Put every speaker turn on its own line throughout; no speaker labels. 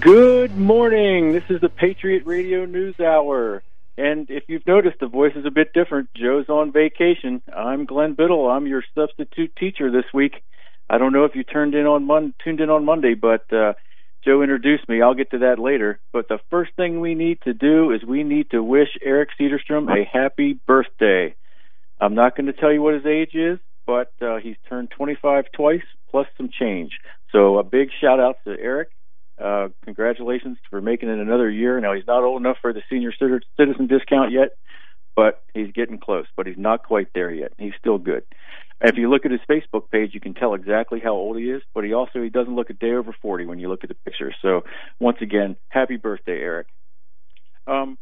Good morning. This is the Patriot Radio News Hour. And if you've noticed, the voice is a bit different. Joe's on vacation. I'm Glenn Biddle. I'm your substitute teacher this week. I don't know if you turned in on Mon- tuned in on Monday, but uh, Joe introduced me. I'll get to that later. But the first thing we need to do is we need to wish Eric Cedarstrom a happy birthday. I'm not going to tell you what his age is, but uh, he's turned 25 twice plus some change. So a big shout out to Eric uh, congratulations for making it another year. Now he's not old enough for the senior citizen discount yet, but he's getting close. But he's not quite there yet. He's still good. If you look at his Facebook page, you can tell exactly how old he is. But he also he doesn't look a day over 40 when you look at the picture. So once again, happy birthday, Eric. Um,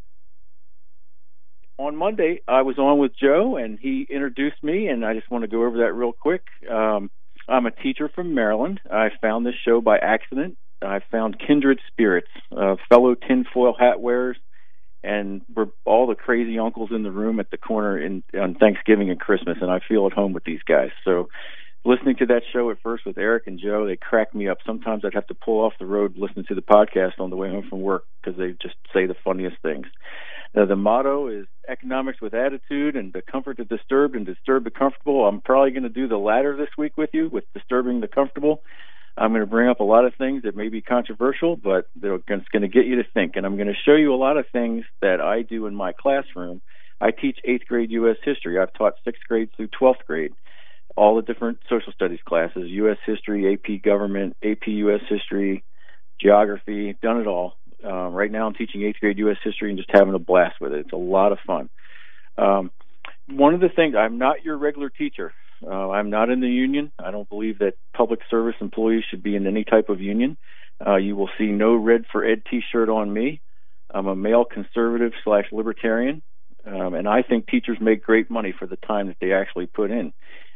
on Monday, I was on with Joe, and he introduced me, and I just want to go over that real quick. Um, I'm a teacher from Maryland. I found this show by accident I found kindred spirits, uh, fellow tinfoil hat wearers, and we're all the crazy uncles in the room at the corner in on Thanksgiving and Christmas, and I feel at home with these guys. So, listening to that show at first with Eric and Joe, they crack me up. Sometimes I'd have to pull off the road, listening to the podcast on the way home from work because they just say the funniest things. Now, the motto is economics with attitude and the comfort the disturbed and disturb the comfortable. I'm probably going to do the latter this week with you, with disturbing the comfortable. I'm going to bring up a lot of things that may be controversial, but it's going to get you to think. And I'm going to show you a lot of things that I do in my classroom. I teach eighth grade U.S. history. I've taught sixth grade through 12th grade, all the different social studies classes, U.S. history, AP government, AP U.S. history, geography, done it all. Um, right now I'm teaching eighth grade U.S. history and just having a blast with it. It's a lot of fun. Um, one of the things, I'm not your regular teacher. Uh, I'm not in the union. I don't believe that public service employees should be in any type of union. Uh, you will see no red for ed T-shirt on me. I'm a male conservative slash libertarian, um, and I think teachers make great money for the time that they actually put in.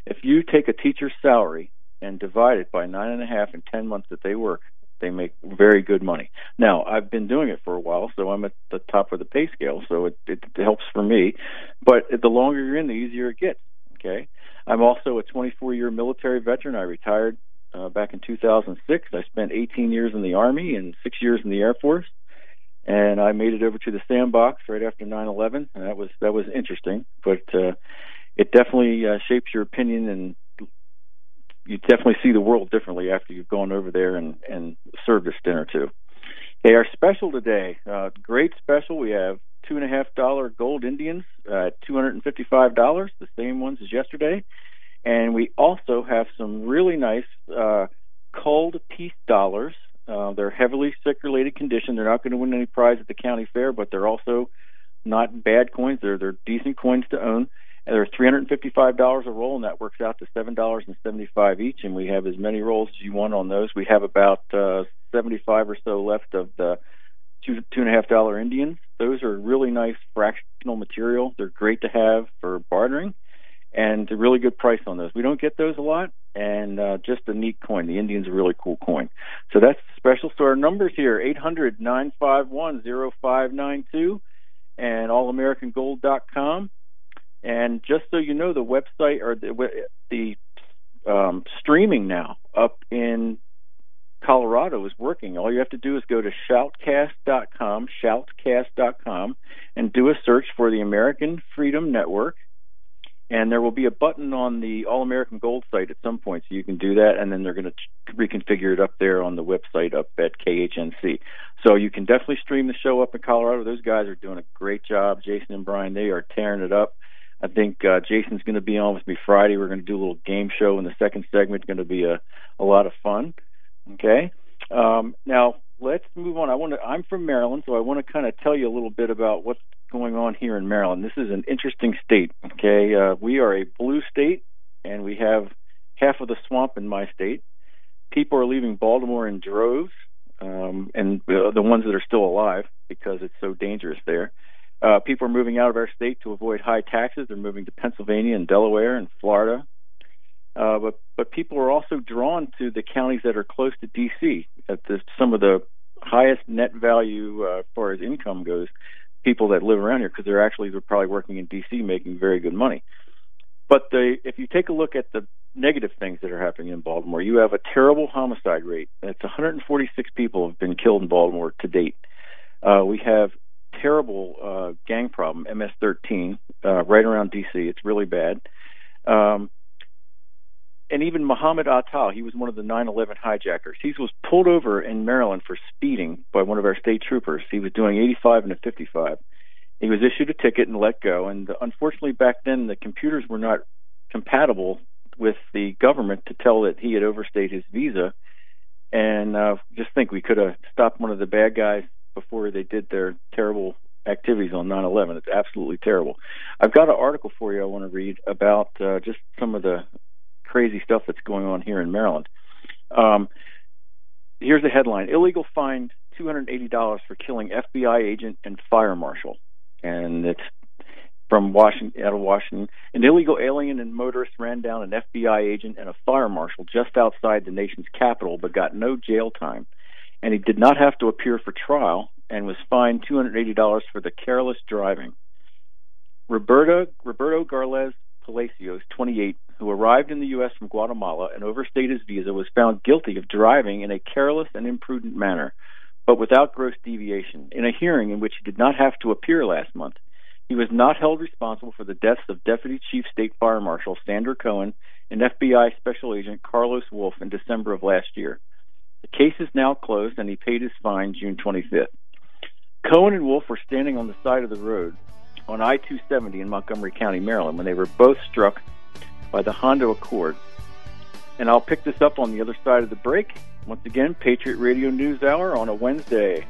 If you take a teacher's salary and divide it by nine and a half and ten months that they work, they make very good money. Now, I've been doing it for a while, so I'm at the top of the pay scale, so it, it helps for me. But the longer you're in, the easier it gets. Okay. I'm also a 24 year military veteran. I retired uh, back in 2006. I spent 18 years in the Army and six years in the Air Force. And I made it over to the sandbox right after 9/11, and that was that was interesting. But uh, it definitely uh, shapes your opinion, and you definitely see the world differently after you've gone over there and and served stint or two. Okay, our special today, uh, great special. We have two and a half dollar gold Indians at two hundred and fifty five dollars, the same ones as yesterday. And we also have some really nice uh, culled peace dollars. Uh, they're heavily circulated condition. They're not going to win any prize at the county fair, but they're also not bad coins. They're they're decent coins to own. And they're three hundred and fifty-five dollars a roll, and that works out to seven dollars and seventy-five each. And we have as many rolls as you want on those. We have about uh, seventy-five or so left of the two two and a half dollar Indians. Those are really nice fractional material. They're great to have for bartering, and a really good price on those. We don't get those a lot, and uh, just a neat coin. The Indian's a really cool coin. So that's special. So our numbers here: eight hundred nine five one zero five nine two, and allamericangold.com. And just so you know, the website or the, the um, streaming now up in Colorado is working. All you have to do is go to shoutcast.com, shoutcast.com, and do a search for the American Freedom Network. And there will be a button on the All American Gold site at some point, so you can do that, and then they're going to reconfigure it up there on the website up at KHNC. So you can definitely stream the show up in Colorado. Those guys are doing a great job. Jason and Brian, they are tearing it up. I think uh, Jason's going to be on with me Friday. We're going to do a little game show in the second segment. Going to be a a lot of fun. Okay. Um, now let's move on. I want to. I'm from Maryland, so I want to kind of tell you a little bit about what's going on here in Maryland. This is an interesting state. Okay, uh, we are a blue state, and we have half of the swamp in my state. People are leaving Baltimore in droves, um, and uh, the ones that are still alive because it's so dangerous there. Uh, people are moving out of our state to avoid high taxes. They're moving to Pennsylvania and Delaware and Florida, uh, but but people are also drawn to the counties that are close to D.C. At the, some of the highest net value uh, as far as income goes. People that live around here because they're actually they're probably working in D.C. making very good money. But the, if you take a look at the negative things that are happening in Baltimore, you have a terrible homicide rate. It's 146 people have been killed in Baltimore to date. Uh, we have terrible uh, gang problem, MS-13, uh, right around D.C. It's really bad. Um, and even Muhammad Atal, he was one of the 9/11 hijackers. He was pulled over in Maryland for speeding by one of our state troopers. He was doing 85 and a 55. He was issued a ticket and let go. And unfortunately, back then the computers were not compatible with the government to tell that he had overstayed his visa. And uh, just think, we could have stopped one of the bad guys before they did their terrible activities on 9/11. It's absolutely terrible. I've got an article for you I want to read about uh, just some of the crazy stuff that's going on here in Maryland. Um, here's the headline: Illegal fined $280 for killing FBI agent and fire marshal, and it's from Washington, out of Washington. An illegal alien and motorist ran down an FBI agent and a fire marshal just outside the nation's capital, but got no jail time. And he did not have to appear for trial and was fined $280 for the careless driving. Roberto, Roberto Garza Palacios, 28, who arrived in the U.S. from Guatemala and overstayed his visa, was found guilty of driving in a careless and imprudent manner, but without gross deviation, in a hearing in which he did not have to appear last month. He was not held responsible for the deaths of Deputy Chief State Fire Marshal Sandra Cohen and FBI Special Agent Carlos Wolf in December of last year. The case is now closed and he paid his fine June 25th. Cohen and Wolf were standing on the side of the road on I 270 in Montgomery County, Maryland, when they were both struck by the Honda Accord. And I'll pick this up on the other side of the break. Once again, Patriot Radio News Hour on a Wednesday.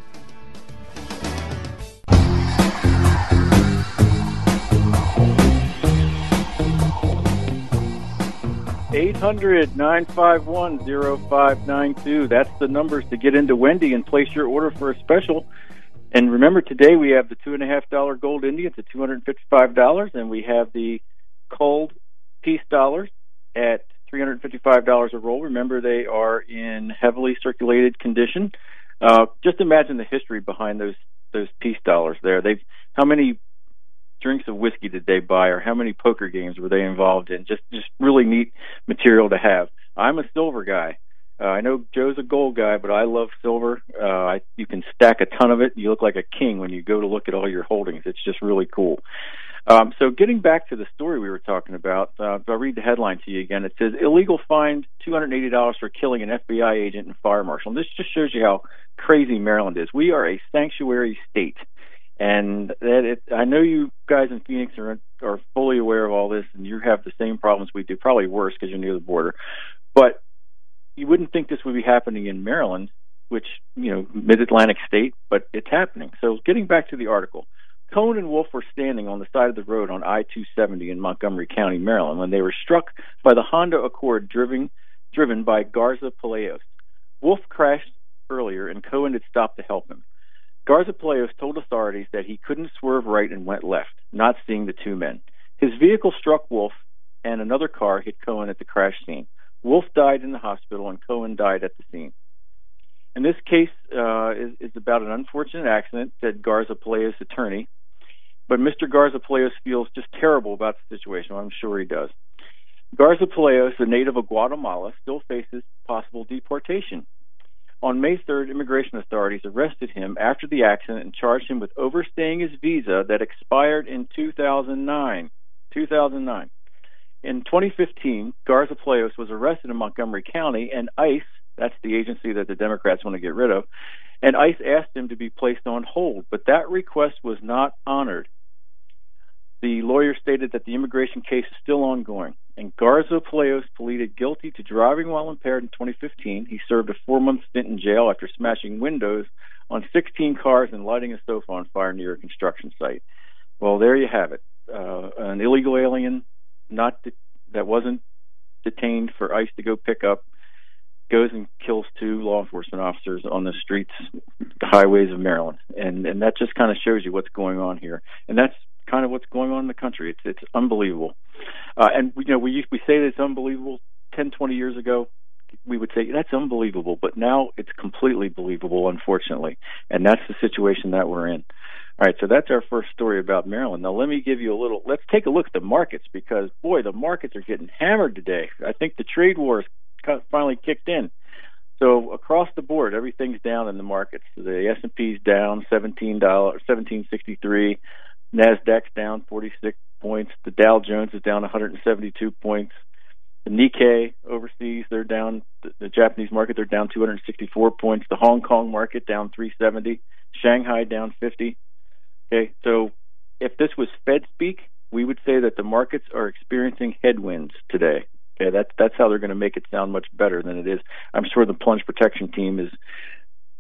Eight hundred nine five one zero five nine two. That's the numbers to get into Wendy and place your order for a special. And remember, today we have the two and a half dollar gold Indians at two hundred and fifty-five dollars, and we have the culled peace dollars at three hundred and fifty-five dollars a roll. Remember, they are in heavily circulated condition. Uh, just imagine the history behind those those peace dollars. There, they've how many drinks of whiskey did they buy, or how many poker games were they involved in? Just just really neat material to have. I'm a silver guy. Uh, I know Joe's a gold guy, but I love silver. Uh, I, you can stack a ton of it. You look like a king when you go to look at all your holdings. It's just really cool. Um, so getting back to the story we were talking about, uh, I'll read the headline to you again. It says illegal fined $280 for killing an FBI agent and fire marshal. And this just shows you how crazy Maryland is. We are a sanctuary state, and that it, I know you guys in Phoenix are are fully aware of all this, and you have the same problems we do, probably worse because you're near the border. But you wouldn't think this would be happening in Maryland, which you know mid-Atlantic state, but it's happening. So getting back to the article, Cohen and Wolf were standing on the side of the road on I-270 in Montgomery County, Maryland, when they were struck by the Honda Accord driven driven by Garza Palacios. Wolf crashed earlier, and Cohen had stopped to help him. Garza Palacios told authorities that he couldn't swerve right and went left, not seeing the two men. His vehicle struck Wolf, and another car hit Cohen at the crash scene. Wolf died in the hospital, and Cohen died at the scene. And this case uh, is, is, about an unfortunate accident, said Garza Palacios' attorney. But Mr. Garza Palacios feels just terrible about the situation. I'm sure he does. Garza Palacios, a native of Guatemala, still faces possible deportation. On May 3rd, immigration authorities arrested him after the accident and charged him with overstaying his visa that expired in 2009. 2009. In 2015, Garza Palacios was arrested in Montgomery County, and ICE, that's the agency that the Democrats want to get rid of, and ICE asked him to be placed on hold, but that request was not honored. The lawyer stated that the immigration case is still ongoing, and Garza Palacios pleaded guilty to driving while impaired in 2015. He served a four month stint in jail after smashing windows on 16 cars and lighting a sofa on fire near a construction site. Well, there you have it. Uh, an illegal alien not de- that wasn't detained for ICE to go pick up goes and kills two law enforcement officers on the streets, the highways of Maryland, and and that just kind of shows you what's going on here, and that's kind of what's going on in the country. It's it's unbelievable, uh, and you know we used, we say that it's unbelievable 10, 20 years ago. we would say that's unbelievable, but now it's completely believable, unfortunately, and that's the situation that we're in. All right, so that's our first story about Maryland. Now let me give you a little. Let's take a look at the markets because boy, the markets are getting hammered today. I think the trade war has finally kicked in. So across the board, everything's down in the markets. The S and P's down seventeen dollars, seventeen sixty three. Nasdaq's down forty six points. The Dow Jones is down one hundred and seventy two points. The Nikkei overseas, they're down. The, Japanese market, they're down 264 points. The Hong Kong market down 370. Shanghai down 50. Okay, so if this was Fed speak, we would say that the markets are experiencing headwinds today. Okay, that's that's how they're going to make it sound much better than it is. I'm sure the plunge protection team is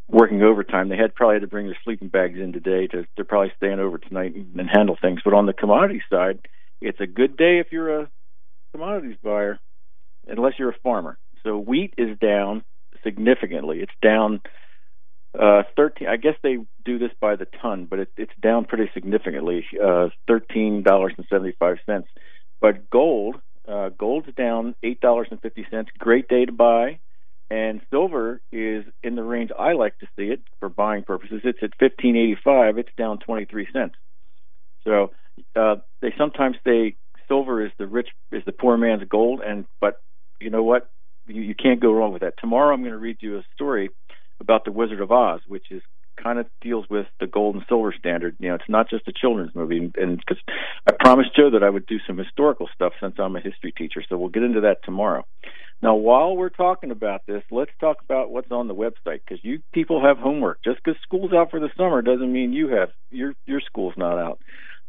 working overtime. They had probably had to bring their sleeping bags in today to they're probably staying over tonight and, and handle things. But on the commodity side, it's a good day if you're a commodities buyer, unless you're a farmer. So wheat is down significantly. It's down uh, 13. I guess they do this by the ton, but it, it's down pretty significantly. Uh, Thirteen dollars and seventy-five cents. But gold uh, gold's down eight dollars and fifty cents. Great day to buy. And silver is in the range I like to see it for buying purposes. It's at fifteen eighty five. It's down twenty three cents. So uh, they sometimes say silver is the rich is the poor man's gold, and but you know what? You, you can't go wrong with that. Tomorrow I'm going to read you a story about the Wizard of Oz, which is kind of deals with the gold and silver standard. You know, it's not just a children's movie, and because I promised Joe that I would do some historical stuff since I'm a history teacher, so we'll get into that tomorrow. Now, while we're talking about this, let's talk about what's on the website because you people have homework. Just because school's out for the summer doesn't mean you have your your school's not out.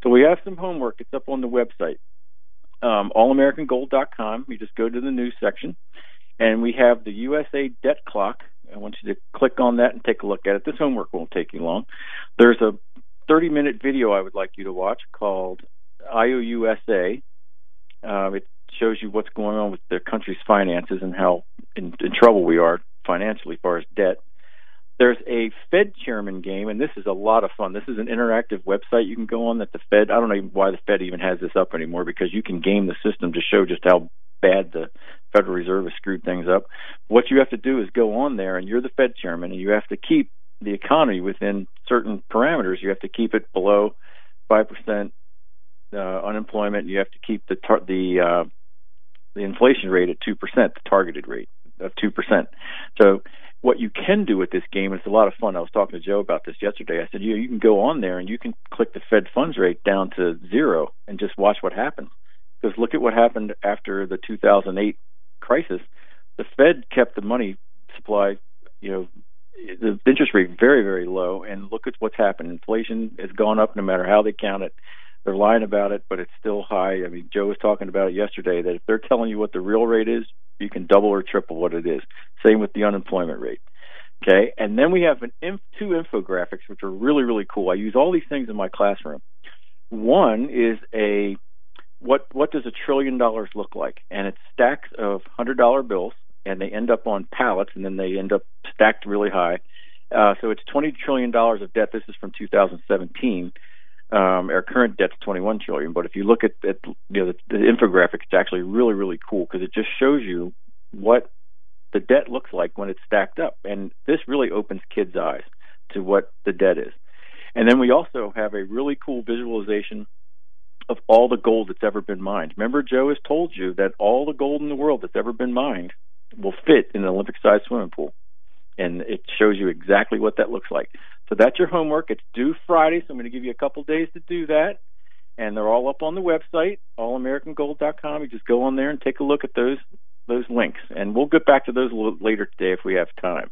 So we have some homework. It's up on the website, um, allamericangold.com. You just go to the news section, and we have the USA debt clock I want you to click on that and take a look at it. This homework won't take you long. There's a 30 minute video I would like you to watch called IOUSA. Uh, it shows you what's going on with the country's finances and how in, in trouble we are financially as far as debt. There's a Fed chairman game, and this is a lot of fun. This is an interactive website you can go on that the Fed, I don't know why the Fed even has this up anymore because you can game the system to show just how bad the Federal Reserve has screwed things up. What you have to do is go on there, and you're the Fed chairman, and you have to keep the economy within certain parameters. You have to keep it below five percent uh, unemployment. You have to keep the tar- the uh, the inflation rate at two percent, the targeted rate of two percent. So what you can do with this game, and it's a lot of fun. I was talking to Joe about this yesterday. I said, you you can go on there and you can click the Fed funds rate down to zero and just watch what happens. Because look at what happened after the 2008 crisis. The Fed kept the money supply, you know, the interest rate very, very low, and look at what's happened. Inflation has gone up no matter how they count it. They're lying about it, but it's still high. I mean, Joe was talking about it yesterday that if they're telling you what the real rate is, you can double or triple what it is. Same with the unemployment rate. Okay, and then we have an inf- two infographics which are really, really cool. I use all these things in my classroom. One is a what what does a trillion dollars look like? And it's stacks of hundred dollar bills, and they end up on pallets, and then they end up stacked really high. Uh, so it's twenty trillion dollars of debt. This is from 2017. Um, our current debt's 21 trillion. But if you look at, at you know the, the infographic, it's actually really really cool because it just shows you what the debt looks like when it's stacked up, and this really opens kids' eyes to what the debt is. And then we also have a really cool visualization of all the gold that's ever been mined. Remember, Joe has told you that all the gold in the world that's ever been mined will fit in an Olympic sized swimming pool. And it shows you exactly what that looks like. So that's your homework. It's due Friday, so I'm going to give you a couple days to do that. And they're all up on the website, allamericangold.com. You just go on there and take a look at those those links. And we'll get back to those a little later today if we have time.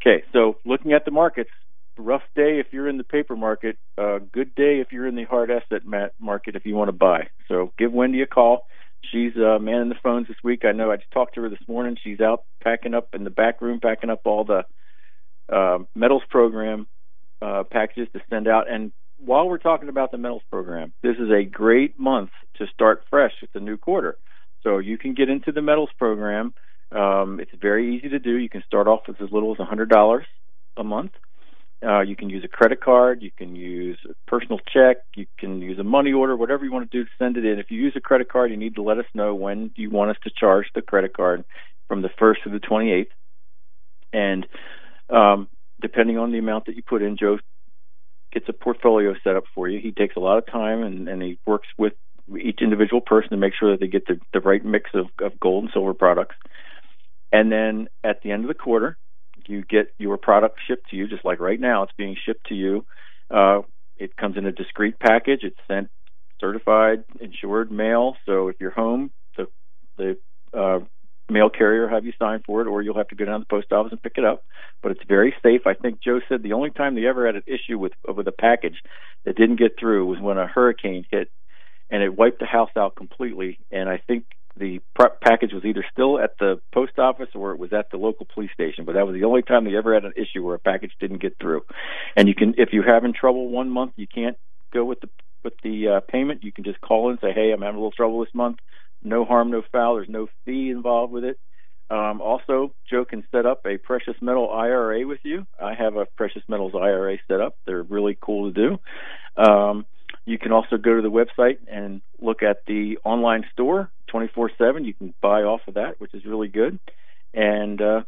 Okay, so looking at the markets, rough day if you're in the paper market, uh, good day if you're in the hard asset market if you want to buy. So give Wendy a call. She's uh, manning the phones this week. I know I just talked to her this morning. She's out packing up in the back room, packing up all the uh, metals program uh, packages to send out. And while we're talking about the metals program, this is a great month to start fresh with the new quarter. So you can get into the metals program. Um, it's very easy to do. You can start off with as little as $100 a month uh, you can use a credit card, you can use a personal check, you can use a money order, whatever you want to do to send it in. If you use a credit card, you need to let us know when you want us to charge the credit card. from the 1st to the 28th. And um, depending on the amount that you put in, Joe gets a portfolio set up for you. He takes a lot of time and, and he works with each individual person to make sure that they get the, the right mix of, of gold and silver products. And then at the end of the quarter, you get your product shipped to you, just like right now, it's being shipped to you. Uh, it comes in a discrete package. It's sent certified, insured mail. So if you're home, the the uh, mail carrier have you sign for it, or you'll have to go down to the post office and pick it up. But it's very safe. I think Joe said the only time they ever had an issue with with a package that didn't get through was when a hurricane hit, and it wiped the house out completely. And I think the package was either still at the post office or it was at the local police station. But that was the only time they ever had an issue where a package didn't get through. And you can, if you're having trouble one month, you can't go with the with the uh, payment. You can just call and say, "Hey, I'm having a little trouble this month." No harm, no foul. There's no fee involved with it. Um, also, Joe can set up a precious metal IRA with you. I have a precious metals IRA set up. They're really cool to do. Um, you can also go to the website and look at the online store 24 7. You can buy off of that, which is really good. And uh,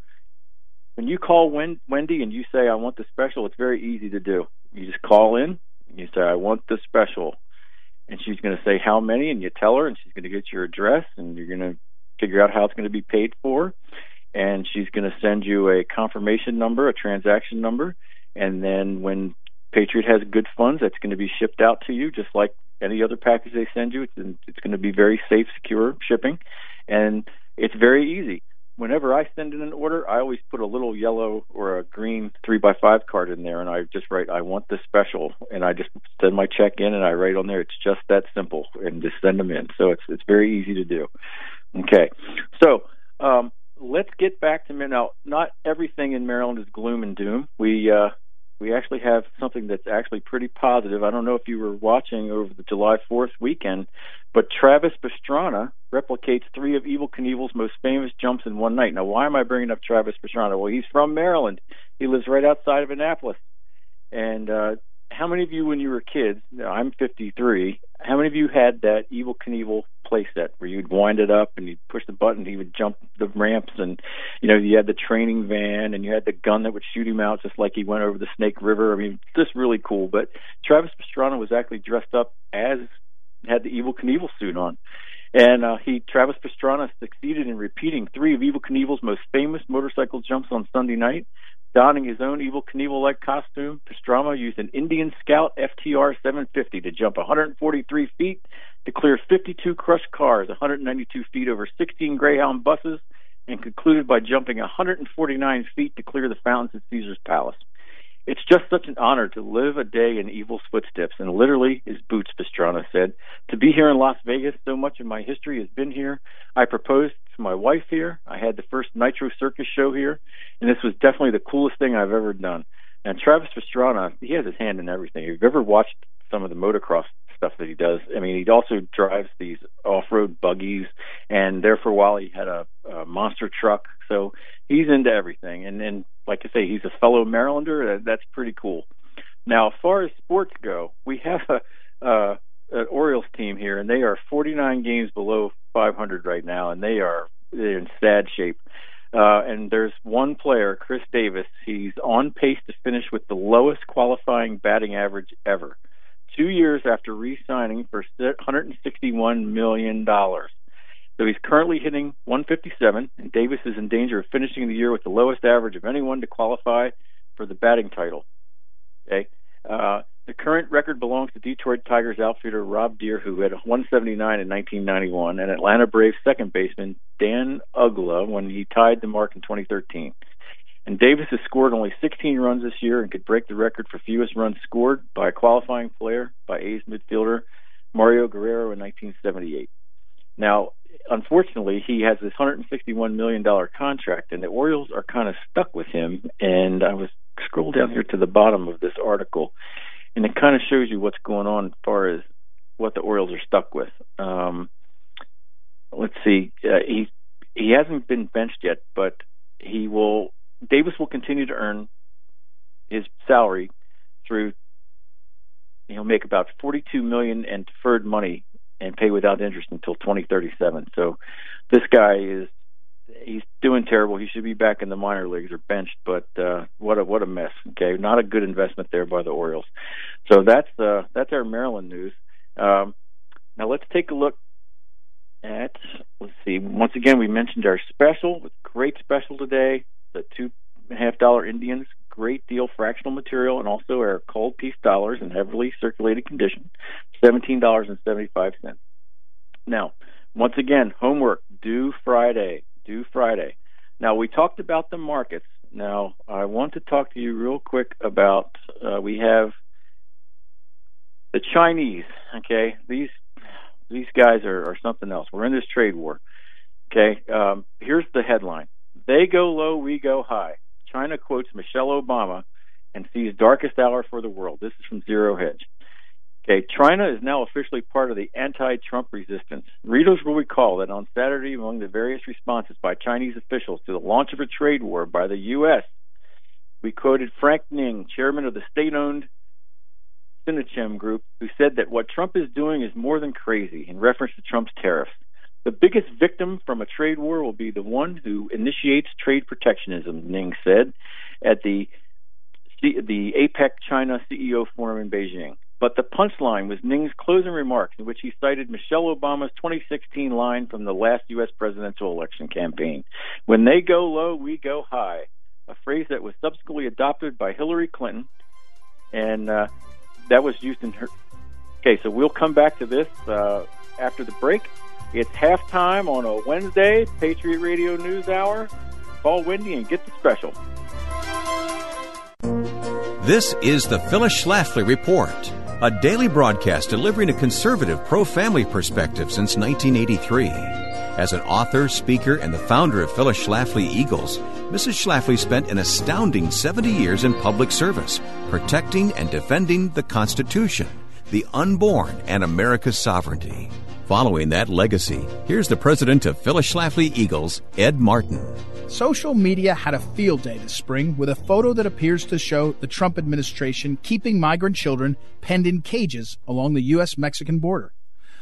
when you call Wendy and you say, I want the special, it's very easy to do. You just call in, you say, I want the special. And she's going to say how many, and you tell her, and she's going to get your address, and you're going to figure out how it's going to be paid for. And she's going to send you a confirmation number, a transaction number. And then when Patriot has good funds, that's going to be shipped out to you, just like any other package they send you. It's, it's going to be very safe, secure shipping. And it's very easy whenever I send in an order, I always put a little yellow or a green three by five card in there, and I just write, "I want this special," and I just send my check in, and I write on there. It's just that simple, and just send them in. So it's it's very easy to do. Okay, so um, let's get back to now. Not everything in Maryland is gloom and doom. We uh, we actually have something that's actually pretty positive. I don't know if you were watching over the July 4th weekend, but Travis Pastrana replicates three of Evel Knievel's most famous jumps in one night. Now, why am I bringing up Travis Pastrana? Well, he's from Maryland. He lives right outside of Annapolis. And uh, how many of you, when you were kids, I'm 53, how many of you had that Evel Knievel playset where you'd wind it up and you'd push the button, he would jump the ramps, and you know you had the training van and you had the gun that would shoot him out just like he went over the Snake River. I mean, just really cool. But Travis Pastrana was actually dressed up as had the Evel Knievel suit on. And uh, he, Travis Pastrana, succeeded in repeating three of Evel Knievel's most famous motorcycle jumps on Sunday night. Donning his own Evel Knievel-like costume, Pastrana used an Indian Scout FTR 750 to jump 143 feet to clear 52 crushed cars, 192 feet over 16 Greyhound buses, and concluded by jumping 149 feet to clear the fountains at Caesar's Palace. It's just such an honor to live a day in Evel's footsteps, and literally his boots, Pastrana said. To be here in Las Vegas, so much of my history has been here. I proposed to my wife here. I had the first Nitro Circus show here, and this was definitely the coolest thing I've ever done. And Travis Pastrana, he has his hand in everything. If you've ever watched some of the motocross stuff that he does, I mean, he also drives these off-road buggies, and there for a while he had a, a monster truck. So he's into everything. And and like I say, he's a fellow Marylander. That, that's pretty cool. Now, as far as sports go, we have a, uh, an Orioles team here, and they are 49 games below 500 right now, and they are they're in sad shape. Uh, and there's one player, Chris Davis. He's on pace to finish with the lowest qualifying batting average ever. Two years after re-signing for 161 million dollars. So he's currently hitting 157, and Davis is in danger of finishing the year with the lowest average of anyone to qualify for the batting title. Okay. Uh, the current record belongs to Detroit Tigers outfielder Rob Deer, who had 179 in 1991, and Atlanta Braves second baseman Dan Uggla when he tied the mark in 2013. And Davis has scored only 16 runs this year and could break the record for fewest runs scored by a qualifying player by A's midfielder Mario Guerrero in 1978. Now, unfortunately, he has this 161 million dollar contract, and the Orioles are kind of stuck with him. And I was scroll down here to the bottom of this article, and it kind of shows you what's going on as far as what the Orioles are stuck with. Um, let's see, uh, he he hasn't been benched yet, but he will. Davis will continue to earn his salary through. He'll make about 42 million in deferred money and pay without interest until 2037. So this guy is he's doing terrible. He should be back in the minor leagues or benched. But uh, what a what a mess. Okay, not a good investment there by the Orioles. So that's uh, that's our Maryland news. Um, now let's take a look at let's see. Once again, we mentioned our special. Great special today. The two and a half dollar Indians. Great deal, fractional material, and also our culled peace dollars in heavily circulated condition. Seventeen dollars and seventy five cents. Now, once again, homework due Friday due Friday. Now, we talked about the markets. Now, I want to talk to you real quick about uh, we have the Chinese. Okay, these these guys are, are something else. We're in this trade war. Okay, um, here's the headline: They go low, we go high. China quotes Michelle Obama and sees darkest hour for the world. This is from Zero Hedge. Okay, China is now officially part of the anti Trump resistance. Readers will recall that on Saturday, among the various responses by Chinese officials to the launch of a trade war by the U.S., we quoted Frank Ning, chairman of the state owned Sinochem Group, who said that what Trump is doing is more than crazy in reference to Trump's tariffs. The biggest victim from a trade war will be the one who initiates trade protectionism, Ning said at the the APEC China CEO forum in Beijing. But the punchline was Ning's closing remarks, in which he cited Michelle Obama's 2016 line from the last U.S. presidential election campaign When they go low, we go high, a phrase that was subsequently adopted by Hillary Clinton, and uh, that was used in her. Okay, so we'll come back to this uh, after the break. It's halftime on a Wednesday, Patriot Radio News Hour. Call Wendy and get the special.
This is the Phyllis Schlafly Report a daily broadcast delivering a conservative pro family perspective since 1983. As an author, speaker, and the founder of Phyllis Schlafly Eagles, Mrs. Schlafly spent an astounding 70 years in public service, protecting and defending the Constitution, the unborn, and America's sovereignty. Following that legacy, here's the president of Phyllis Schlafly Eagles, Ed Martin.
Social media had a field day this spring with a photo that appears to show the Trump administration keeping migrant children penned in cages along the U.S. Mexican border.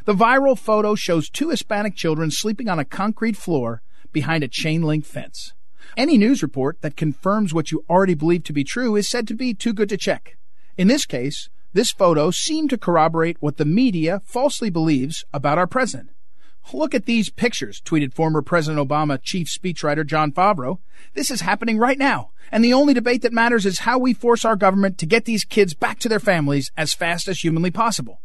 The viral photo shows two Hispanic children sleeping on a concrete floor behind a chain link fence. Any news report that confirms what you already believe to be true is said to be too good to check. In this case, this photo seemed to corroborate what the media falsely believes about our president. Look at these pictures, tweeted former President Obama chief speechwriter John Favreau. This is happening right now. And the only debate that matters is how we force our government to get these kids back to their families as fast as humanly possible.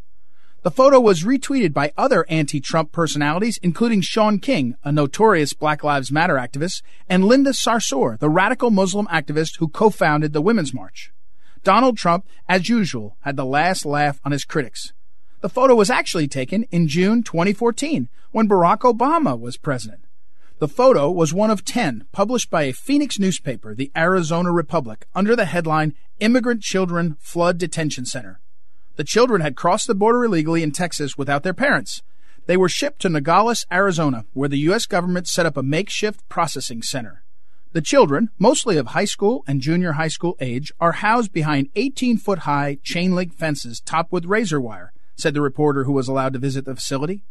The photo was retweeted by other anti-Trump personalities, including Shaun King, a notorious Black Lives Matter activist, and Linda Sarsour, the radical Muslim activist who co-founded the Women's March. Donald Trump, as usual, had the last laugh on his critics. The photo was actually taken in June 2014 when Barack Obama was president. The photo was one of 10 published by a Phoenix newspaper, the Arizona Republic, under the headline Immigrant Children Flood Detention Center. The children had crossed the border illegally in Texas without their parents. They were shipped to Nogales, Arizona, where the U.S. government set up a makeshift processing center. The children, mostly of high school and junior high school age, are housed behind 18 foot high chain link fences topped with razor wire said the reporter who was allowed to visit the facility.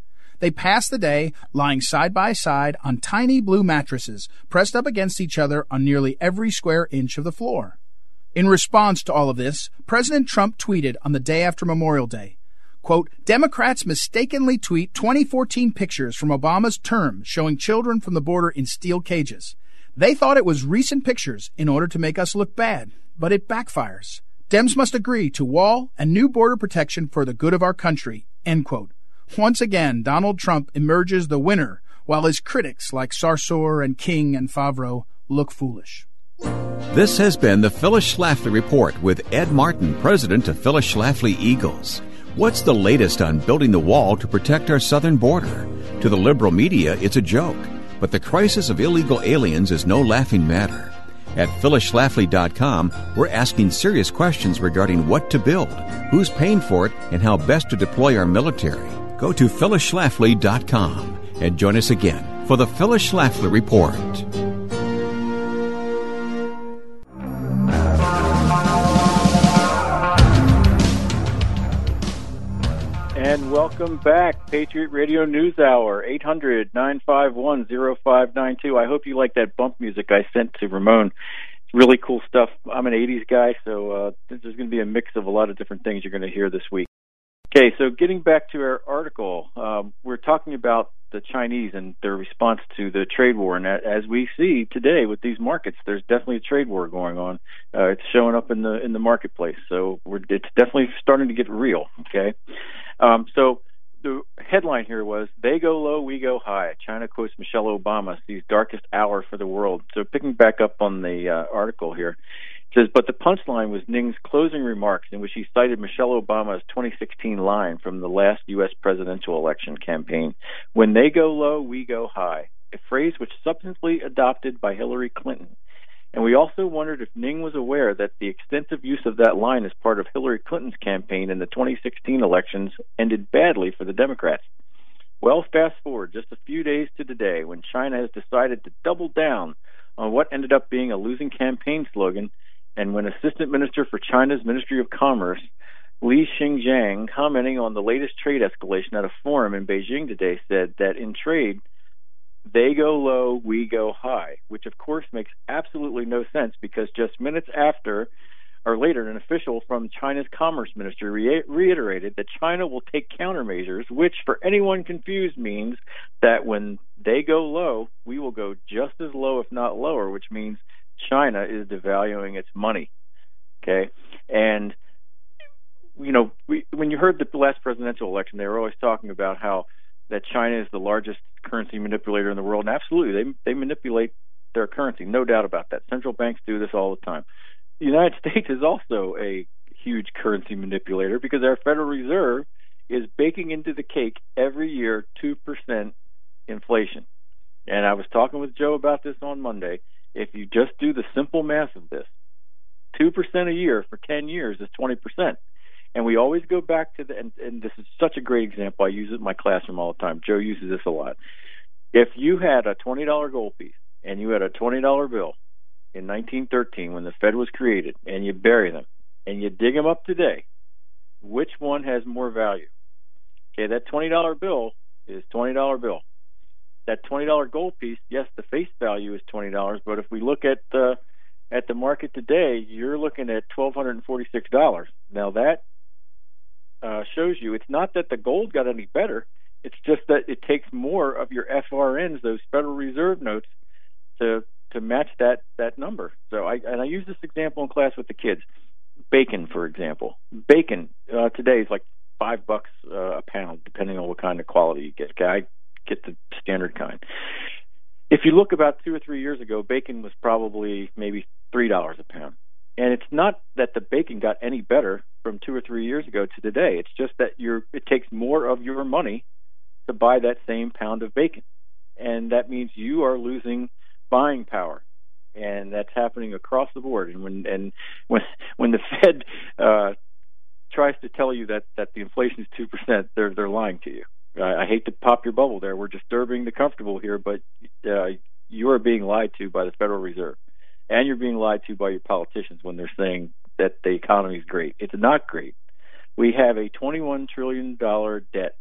They pass the day lying side by side on tiny blue mattresses pressed up against each other on nearly every square inch of the floor. In response to all of this, President Trump tweeted on the day after Memorial Day, quote, Democrats mistakenly tweet 2014 pictures from Obama's term showing children from the border in steel cages. They thought it was recent pictures in order to make us look bad, but it backfires. Dems must agree to wall and new border protection for the good of our country. End quote. Once again, Donald Trump emerges the winner, while his critics like Sarsour and King and Favreau look foolish.
This has been the Phyllis Schlafly Report with Ed Martin, president of Phyllis Schlafly Eagles. What's the latest on building the wall to protect our southern border? To the liberal media, it's a joke, but the crisis of illegal aliens is no laughing matter. At phyllisschlafly.com, we're asking serious questions regarding what to build, who's paying for it, and how best to deploy our military. Go to phyllisschlafly.com and join us again for the Phyllis Schlafly Report.
Welcome back. Patriot Radio News Hour, 800 951 0592. I hope you like that bump music I sent to Ramon. It's really cool stuff. I'm an 80s guy, so uh, there's going to be a mix of a lot of different things you're going to hear this week. Okay, so getting back to our article, um, we're talking about the Chinese and their response to the trade war. And as we see today with these markets, there's definitely a trade war going on. Uh, it's showing up in the in the marketplace. So it's definitely starting to get real. Okay, um, so the headline here was "They go low, we go high." China quotes Michelle Obama, "Sees darkest hour for the world." So picking back up on the uh, article here, says, but the punchline was Ning's closing remarks in which he cited Michelle Obama's 2016 line from the last U.S. presidential election campaign When they go low, we go high, a phrase which subsequently adopted by Hillary Clinton. And we also wondered if Ning was aware that the extensive use of that line as part of Hillary Clinton's campaign in the 2016 elections ended badly for the Democrats. Well, fast forward just a few days to today when China has decided to double down on what ended up being a losing campaign slogan and when Assistant Minister for China's Ministry of Commerce, Li Xingjiang, commenting on the latest trade escalation at a forum in Beijing today, said that in trade, they go low, we go high, which of course makes absolutely no sense because just minutes after or later, an official from China's commerce ministry re- reiterated that China will take countermeasures, which for anyone confused means that when they go low, we will go just as low, if not lower, which means China is devaluing its money. Okay, and you know, we, when you heard the last presidential election, they were always talking about how that China is the largest currency manipulator in the world, and absolutely, they they manipulate their currency, no doubt about that. Central banks do this all the time. The United States is also a huge currency manipulator because our Federal Reserve is baking into the cake every year two percent inflation. And I was talking with Joe about this on Monday if you just do the simple math of this, 2% a year for 10 years is 20%. And we always go back to the, and, and this is such a great example. I use it in my classroom all the time. Joe uses this a lot. If you had a $20 gold piece and you had a $20 bill in 1913 when the Fed was created and you bury them and you dig them up today, which one has more value? Okay, that $20 bill is $20 bill that twenty dollar gold piece, yes, the face value is twenty dollars, but if we look at the at the market today, you're looking at twelve hundred and forty six dollars. Now that uh, shows you it's not that the gold got any better; it's just that it takes more of your FRNs, those Federal Reserve notes, to to match that that number. So I and I use this example in class with the kids. Bacon, for example, bacon uh, today is like five bucks uh, a pound, depending on what kind of quality you get. Okay, I get the standard kind. If you look about two or three years ago, bacon was probably maybe three dollars a pound. And it's not that the bacon got any better from two or three years ago to today. It's just that you're it takes more of your money to buy that same pound of bacon. And that means you are losing buying power. And that's happening across the board. And when and when when the Fed uh tries to tell you that that the inflation is two percent, they're they're lying to you. I, I hate to pop your bubble there. We're disturbing the comfortable here, but uh, you are being lied to by the Federal Reserve, and you're being lied to by your politicians when they're saying that the economy is great. It's not great. We have a 21 trillion dollar debt,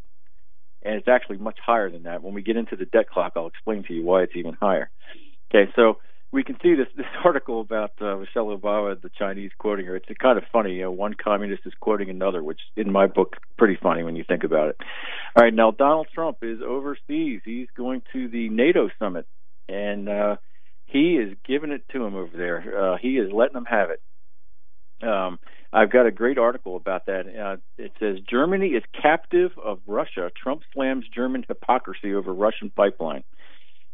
and it's actually much higher than that. When we get into the debt clock, I'll explain to you why it's even higher. Okay, so we can see this this article about uh, Michelle Obama, the Chinese quoting her. It's kind of funny. You know, one communist is quoting another, which in my book, pretty funny when you think about it. All right, now Donald Trump is overseas. He's going to the NATO summit, and uh, he is giving it to him over there. Uh, he is letting them have it. Um, I've got a great article about that. Uh, it says Germany is captive of Russia. Trump slams German hypocrisy over Russian pipeline.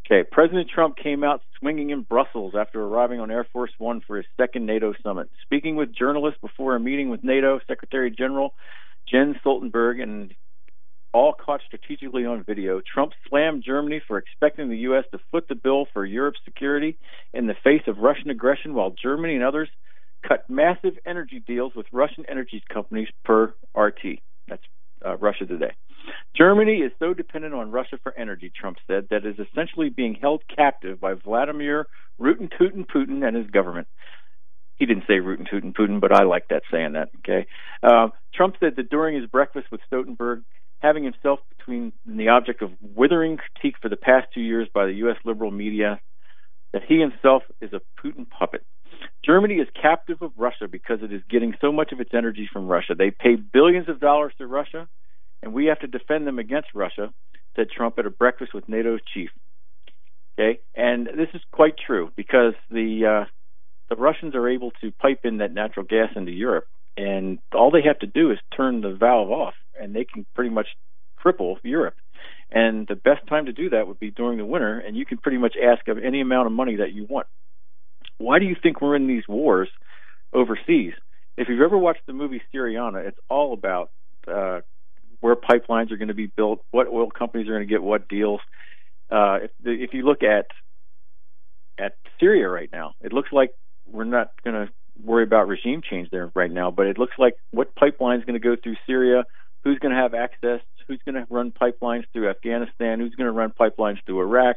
Okay, President Trump came out swinging in Brussels after arriving on Air Force One for his second NATO summit. Speaking with journalists before a meeting with NATO Secretary General Jens Stoltenberg and all caught strategically on video, Trump slammed Germany for expecting the U.S. to foot the bill for Europe's security in the face of Russian aggression, while Germany and others cut massive energy deals with Russian energy companies per RT. That's uh, Russia Today. Germany is so dependent on Russia for energy, Trump said, that is essentially being held captive by Vladimir Rootin' Putin and his government. He didn't say Tootin' Putin, but I like that saying that. Okay. Uh, Trump said that during his breakfast with Stoltenberg, having himself between the object of withering critique for the past two years by the U.S. liberal media that he himself is a Putin puppet. Germany is captive of Russia because it is getting so much of its energy from Russia. They pay billions of dollars to Russia, and we have to defend them against Russia, said Trump at a breakfast with NATO's chief. Okay, and this is quite true because the uh, the Russians are able to pipe in that natural gas into Europe, and all they have to do is turn the valve off, and they can pretty much cripple Europe. And the best time to do that would be during the winter, and you can pretty much ask of any amount of money that you want. Why do you think we're in these wars overseas? If you've ever watched the movie Syriana, it's all about uh, where pipelines are going to be built, what oil companies are going to get what deals. Uh, if, if you look at at Syria right now, it looks like we're not going to worry about regime change there right now, but it looks like what pipeline is going to go through Syria, who's going to have access, who's going to run pipelines through Afghanistan, who's going to run pipelines through Iraq,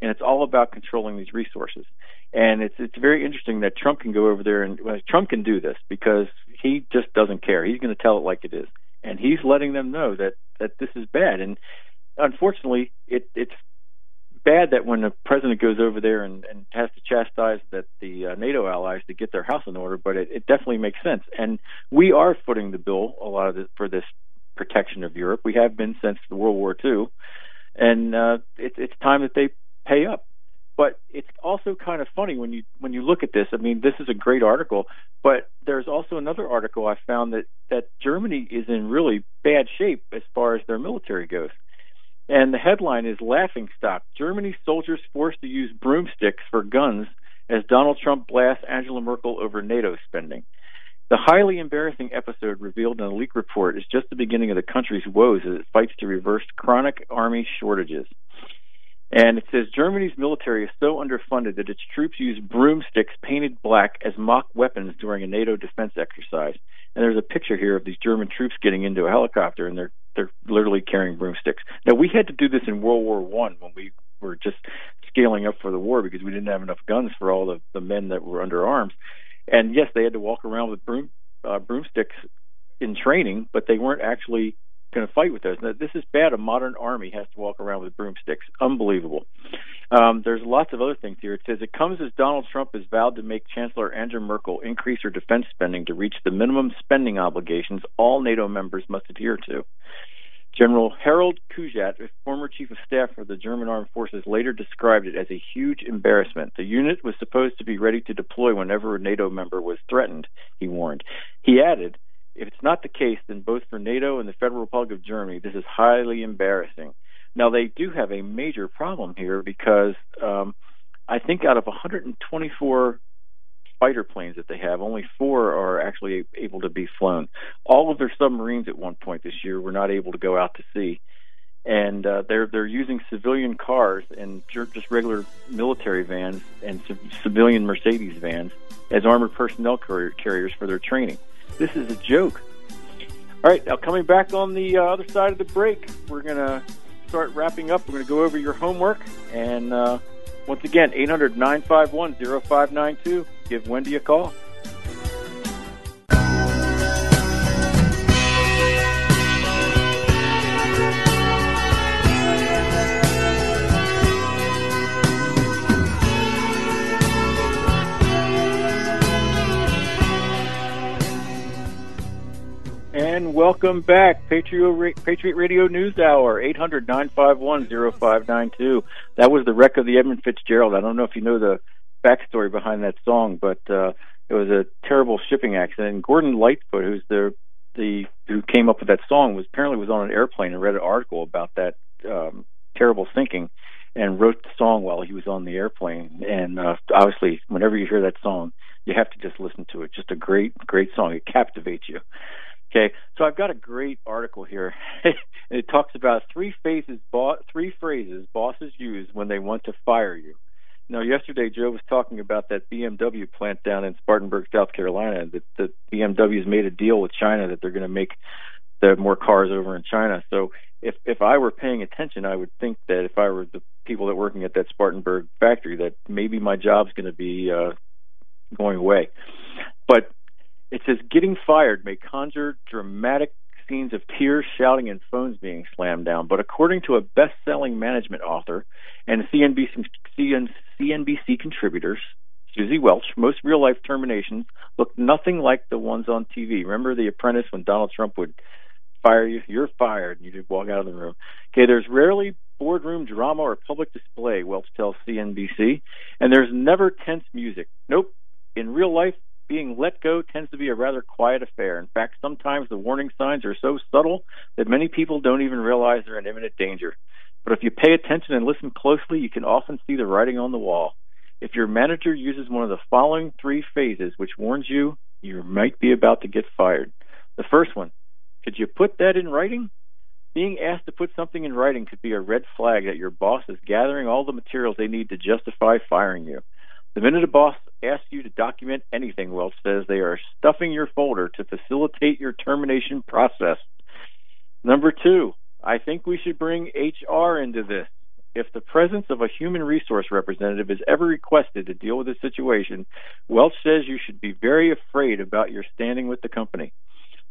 and it's all about controlling these resources. And it's it's very interesting that Trump can go over there and well, Trump can do this because he just doesn't care. He's going to tell it like it is, and he's letting them know that that this is bad. And unfortunately, it it's bad that when the president goes over there and, and has to chastise that the uh, NATO allies to get their house in order, but it, it definitely makes sense. And we are footing the bill a lot of this, for this protection of Europe. We have been since the World War II, and uh, it, it's time that they pay up. But it's also kind of funny when you when you look at this. I mean, this is a great article, but there's also another article I found that that Germany is in really bad shape as far as their military goes. And the headline is Laughing Stock Germany soldiers forced to use broomsticks for guns as Donald Trump blasts Angela Merkel over NATO spending. The highly embarrassing episode revealed in a leak report is just the beginning of the country's woes as it fights to reverse chronic army shortages. And it says Germany's military is so underfunded that its troops use broomsticks painted black as mock weapons during a NATO defense exercise. And there's a picture here of these German troops getting into a helicopter and they're they're literally carrying broomsticks. Now we had to do this in World War One when we were just scaling up for the war because we didn't have enough guns for all the, the men that were under arms. And yes, they had to walk around with broom uh, broomsticks in training, but they weren't actually going to fight with those. Now, this is bad. A modern army has to walk around with broomsticks. Unbelievable. Um, there's lots of other things here. It says it comes as Donald Trump has vowed to make Chancellor Angela Merkel increase her defense spending to reach the minimum spending obligations all NATO members must adhere to. General Harald Kujat, former chief of staff for the German armed forces, later described it as a huge embarrassment. The unit was supposed to be ready to deploy whenever a NATO member was threatened, he warned. He added, if it's not the case, then both for NATO and the Federal Republic of Germany, this is highly embarrassing. Now, they do have a major problem here because um, I think out of 124 fighter planes that they have, only four are actually able to be flown. All of their submarines at one point this year were not able to go out to sea, and uh, they're they're using civilian cars and just regular military vans and civilian Mercedes vans as armored personnel carriers for their training. This is a joke. All right, now coming back on the uh, other side of the break, we're going to start wrapping up. We're going to go over your homework. And uh, once again, 800 951 0592. Give Wendy a call. And welcome back, Patriot, Patriot Radio News Hour, 800 951 0592. That was the wreck of the Edmund Fitzgerald. I don't know if you know the backstory behind that song, but uh, it was a terrible shipping accident. And Gordon Lightfoot, who's the the who came up with that song, was apparently was on an airplane and read an article about that um, terrible sinking, and wrote the song while he was on the airplane. And uh, obviously, whenever you hear that song, you have to just listen to it. Just a great, great song. It captivates you. Okay, so I've got a great article here. it talks about three phases, bo- three phrases bosses use when they want to fire you. Now, yesterday Joe was talking about that BMW plant down in Spartanburg, South Carolina. That the BMW's made a deal with China that they're going to make the more cars over in China. So, if if I were paying attention, I would think that if I were the people that working at that Spartanburg factory, that maybe my job's going to be uh, going away. But it says getting fired may conjure dramatic scenes of tears, shouting, and phones being slammed down. But according to a best-selling management author and CNBC, CNBC contributors, Suzy Welch, most real-life terminations look nothing like the ones on TV. Remember The Apprentice when Donald Trump would fire you? You're fired. And you just walk out of the room. Okay, there's rarely boardroom drama or public display, Welch tells CNBC, and there's never tense music. Nope. In real life, being let go tends to be a rather quiet affair. In fact, sometimes the warning signs are so subtle that many people don't even realize they're in imminent danger. But if you pay attention and listen closely, you can often see the writing on the wall. If your manager uses one of the following three phases, which warns you you might be about to get fired. The first one, could you put that in writing? Being asked to put something in writing could be a red flag that your boss is gathering all the materials they need to justify firing you. The minute a boss asks you to document anything, Welch says they are stuffing your folder to facilitate your termination process. Number two, I think we should bring HR into this. If the presence of a human resource representative is ever requested to deal with a situation, Welch says you should be very afraid about your standing with the company.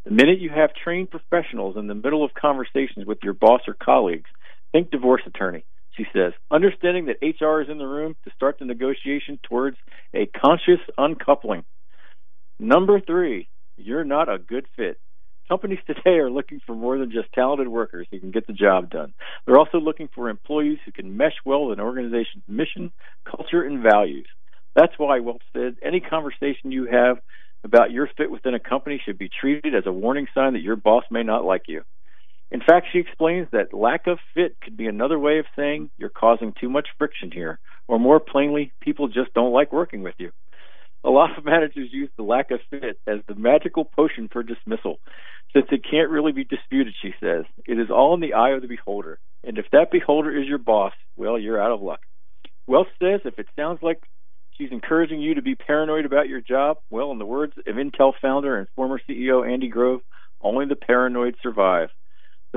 The minute you have trained professionals in the middle of conversations with your boss or colleagues, think divorce attorney she says, understanding that HR is in the room to start the negotiation towards a conscious uncoupling. Number three, you're not a good fit. Companies today are looking for more than just talented workers who can get the job done. They're also looking for employees who can mesh well with an organization's mission, culture, and values. That's why Welch said any conversation you have about your fit within a company should be treated as a warning sign that your boss may not like you. In fact, she explains that lack of fit could be another way of saying you're causing too much friction here, or more plainly, people just don't like working with you. A lot of managers use the lack of fit as the magical potion for dismissal, since it can't really be disputed, she says. It is all in the eye of the beholder, and if that beholder is your boss, well, you're out of luck. Welch says if it sounds like she's encouraging you to be paranoid about your job, well, in the words of Intel founder and former CEO Andy Grove, only the paranoid survive.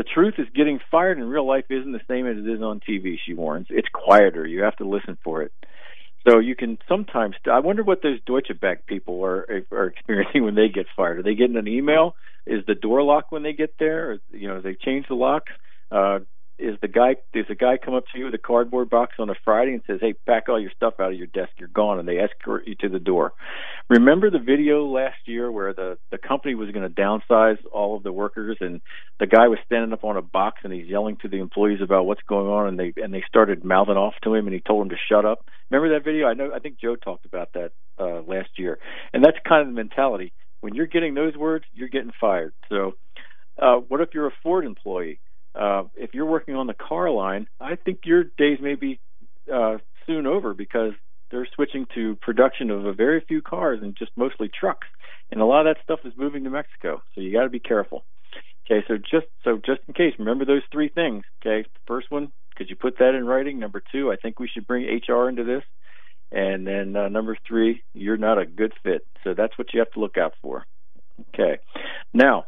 The truth is getting fired in real life isn't the same as it is on TV, she warns. It's quieter. You have to listen for it. So you can sometimes. I wonder what those Deutsche Bank people are are experiencing when they get fired. Are they getting an email? Is the door locked when they get there? Or, you know, they change the locks. Uh, is the guy does a guy come up to you with a cardboard box on a Friday and says, "Hey, pack all your stuff out of your desk. You're gone," and they escort you to the door. Remember the video last year where the the company was going to downsize all of the workers, and the guy was standing up on a box and he's yelling to the employees about what's going on, and they and they started mouthing off to him, and he told them to shut up. Remember that video? I know. I think Joe talked about that uh, last year, and that's kind of the mentality. When you're getting those words, you're getting fired. So, uh, what if you're a Ford employee? Uh, if you're working on the car line, I think your days may be uh, soon over because they're switching to production of a very few cars and just mostly trucks, and a lot of that stuff is moving to Mexico. So you got to be careful. Okay, so just so just in case, remember those three things. Okay, first one, could you put that in writing? Number two, I think we should bring HR into this, and then uh, number three, you're not a good fit. So that's what you have to look out for. Okay, now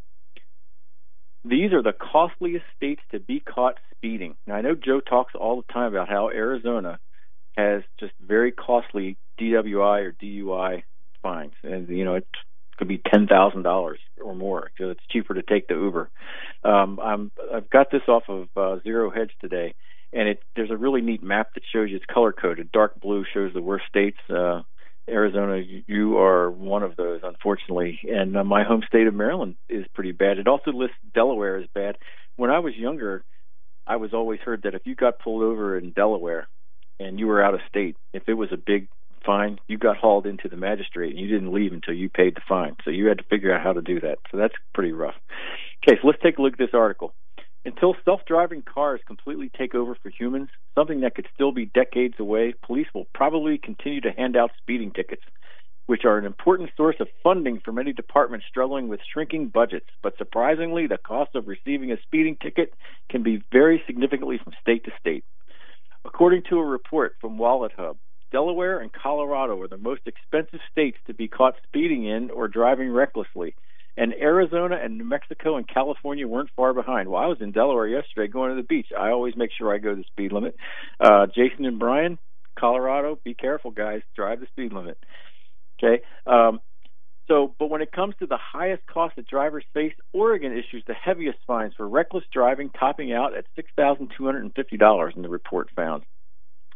these are the costliest states to be caught speeding. Now, I know Joe talks all the time about how Arizona has just very costly DWI or DUI fines, and you know it could be ten thousand dollars or more. So it's cheaper to take the Uber. Um, I'm I've got this off of uh, Zero Hedge today, and it there's a really neat map that shows you it's color coded. Dark blue shows the worst states. Uh, Arizona, you are one of those, unfortunately. And uh, my home state of Maryland is pretty bad. It also lists Delaware as bad. When I was younger, I was always heard that if you got pulled over in Delaware and you were out of state, if it was a big fine, you got hauled into the magistrate and you didn't leave until you paid the fine. So you had to figure out how to do that. So that's pretty rough. Okay, so let's take a look at this article. Until self driving cars completely take over for humans, something that could still be decades away, police will probably continue to hand out speeding tickets, which are an important source of funding for many departments struggling with shrinking budgets. But surprisingly, the cost of receiving a speeding ticket can be very significantly from state to state. According to a report from WalletHub, Delaware and Colorado are the most expensive states to be caught speeding in or driving recklessly and Arizona and New Mexico and California weren't far behind. Well, I was in Delaware yesterday going to the beach. I always make sure I go the speed limit. Uh, Jason and Brian, Colorado, be careful, guys. Drive the speed limit. Okay. Um, So, but when it comes to the highest cost that drivers face, Oregon issues the heaviest fines for reckless driving, topping out at six thousand two hundred and fifty dollars. In the report found,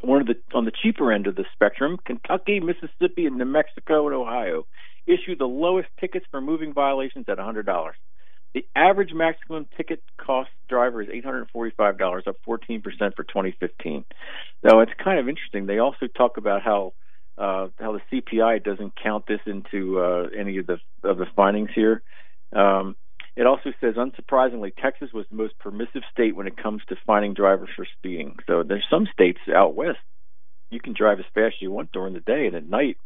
one of the on the cheaper end of the spectrum, Kentucky, Mississippi, and New Mexico and Ohio issue the lowest tickets for moving violations at hundred dollars. The average maximum ticket cost driver is $845, up 14% for 2015. Now, it's kind of interesting. They also talk about how uh, how the CPI doesn't count this into uh, any of the of the findings here. Um, it also says, unsurprisingly, Texas was the most permissive state when it comes to finding drivers for speeding. So there's some states out west you can drive as fast as you want during the day, and at night,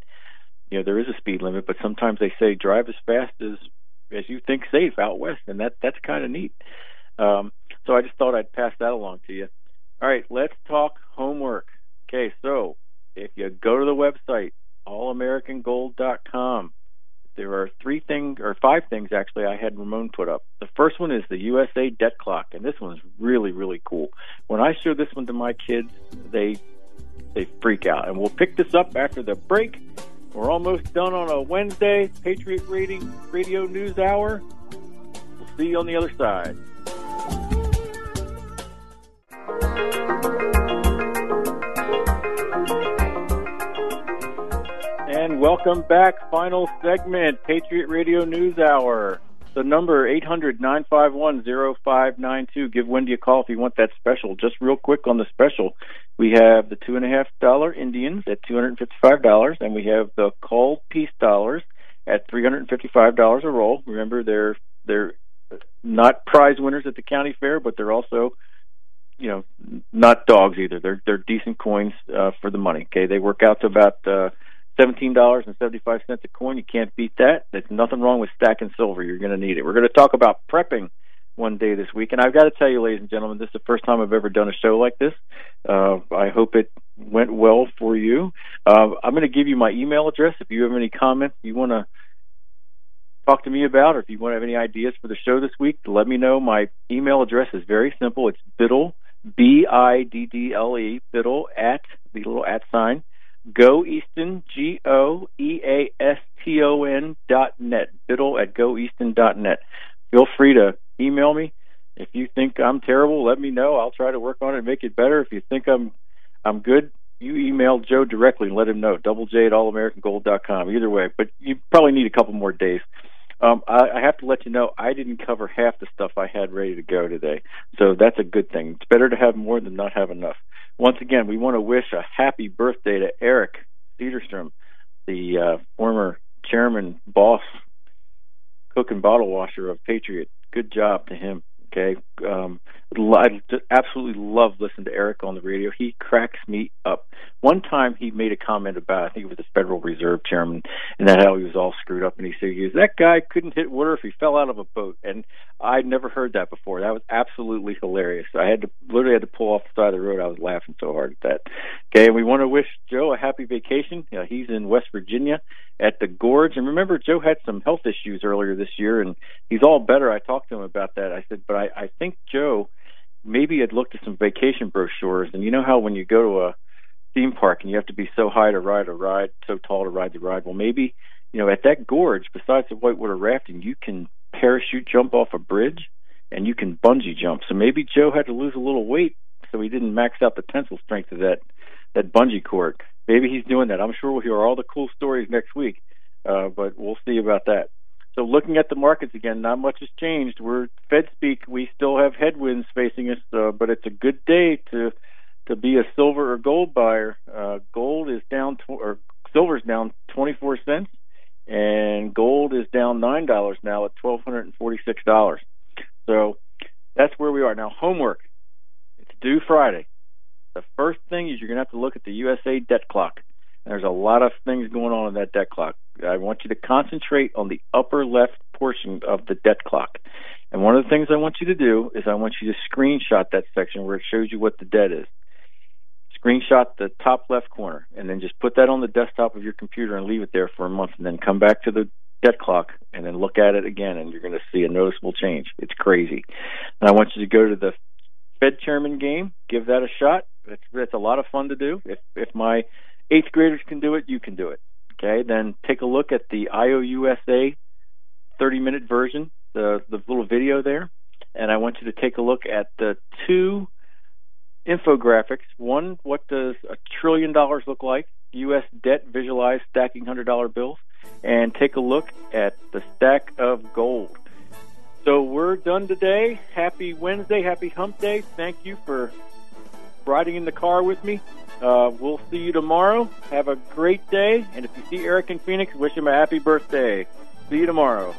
you know, there is a speed limit. But sometimes they say drive as fast as as you think safe out west, and that that's kind of neat. Um, so I just thought I'd pass that along to you. All right, let's talk homework. Okay, so if you go to the website allamericangold.com, there are three things or five things actually I had Ramon put up. The first one is the USA debt clock, and this one's really really cool. When I show this one to my kids, they they freak out. And we'll pick this up after the break. We're almost done on a Wednesday Patriot Rating Radio News Hour. We'll see you on the other side. And welcome back. Final segment, Patriot Radio News Hour. The number 800-951-0592. Give Wendy a call if you want that special. Just real quick on the special, we have the two and a half dollar Indians at two hundred and fifty-five dollars, and we have the culled peace dollars at three hundred and fifty-five dollars a roll. Remember, they're they're not prize winners at the county fair, but they're also you know not dogs either. They're they're decent coins uh, for the money. Okay, they work out to about uh, seventeen dollars and seventy five cents a coin. You can't beat that. There's nothing wrong with stacking silver. You're going to need it. We're going to talk about prepping one day this week, and I've got to tell you, ladies and gentlemen, this is the first time I've ever done a show like this. Uh, I hope it went well for you. Uh, I'm going to give you my email address if you have any comments you want to talk to me about, or if you want to have any ideas for the show this week, let me know. My email address is very simple. It's biddle, B I D D L E, biddle at the little at sign Go Easton, G O E A S T O N dot net. Biddle at goeaston dot net. Feel free to email me. If you think I'm terrible, let me know. I'll try to work on it and make it better. If you think I'm I'm good, you email Joe directly and let him know. Double J at allamericangold dot com. Either way, but you probably need a couple more days. Um, I, I have to let you know I didn't cover half the stuff I had ready to go today, so that's a good thing. It's better to have more than not have enough. Once again, we want to wish a happy birthday to Eric Cedarstrom, the uh, former chairman, boss, cook and bottle washer of Patriot. Good job to him. Okay, um, I absolutely love listening to Eric on the radio. He cracks me up. One time he made a comment about, I think it was the Federal Reserve chairman, and that how he was all screwed up, and he said, "That guy couldn't hit water if he fell out of a boat." And I'd never heard that before. That was absolutely hilarious. I had to literally had to pull off the side of the road. I was laughing so hard at that. Okay, and we want to wish Joe a happy vacation. You know, he's in West Virginia at the Gorge, and remember, Joe had some health issues earlier this year, and he's all better. I talked to him about that. I said, but I, I think Joe maybe had looked at some vacation brochures, and you know how when you go to a theme park and you have to be so high to ride a ride, so tall to ride the ride. Well, maybe you know at that gorge, besides the whitewater rafting, you can parachute jump off a bridge and you can bungee jump. So maybe Joe had to lose a little weight so he didn't max out the tensile strength of that that bungee cord. Maybe he's doing that. I'm sure we'll hear all the cool stories next week, uh, but we'll see about that. So looking at the markets again, not much has changed. We're Fed speak. We still have headwinds facing us, uh, but it's a good day to to be a silver or gold buyer. Uh, gold is down, tw- or silver's down 24 cents, and gold is down nine dollars now at twelve hundred and forty six dollars. So that's where we are now. Homework. It's due Friday. The first thing is you're going to have to look at the USA debt clock. There's a lot of things going on in that debt clock. I want you to concentrate on the upper left portion of the debt clock. And one of the things I want you to do is I want you to screenshot that section where it shows you what the debt is. Screenshot the top left corner and then just put that on the desktop of your computer and leave it there for a month and then come back to the debt clock and then look at it again and you're going to see a noticeable change. It's crazy. And I want you to go to the Fed chairman game, give that a shot. It's, it's a lot of fun to do. If if my eighth graders can do it, you can do it. Okay, then take a look at the IOUSA 30 minute version, the, the little video there. And I want you to take a look at the two infographics. One, what does a trillion dollars look like? U.S. debt visualized stacking $100 bills. And take a look at the stack of gold. So we're done today. Happy Wednesday. Happy hump day. Thank you for riding in the car with me. Uh, we'll see you tomorrow. Have a great day. And if you see Eric in Phoenix, wish him a happy birthday. See you tomorrow.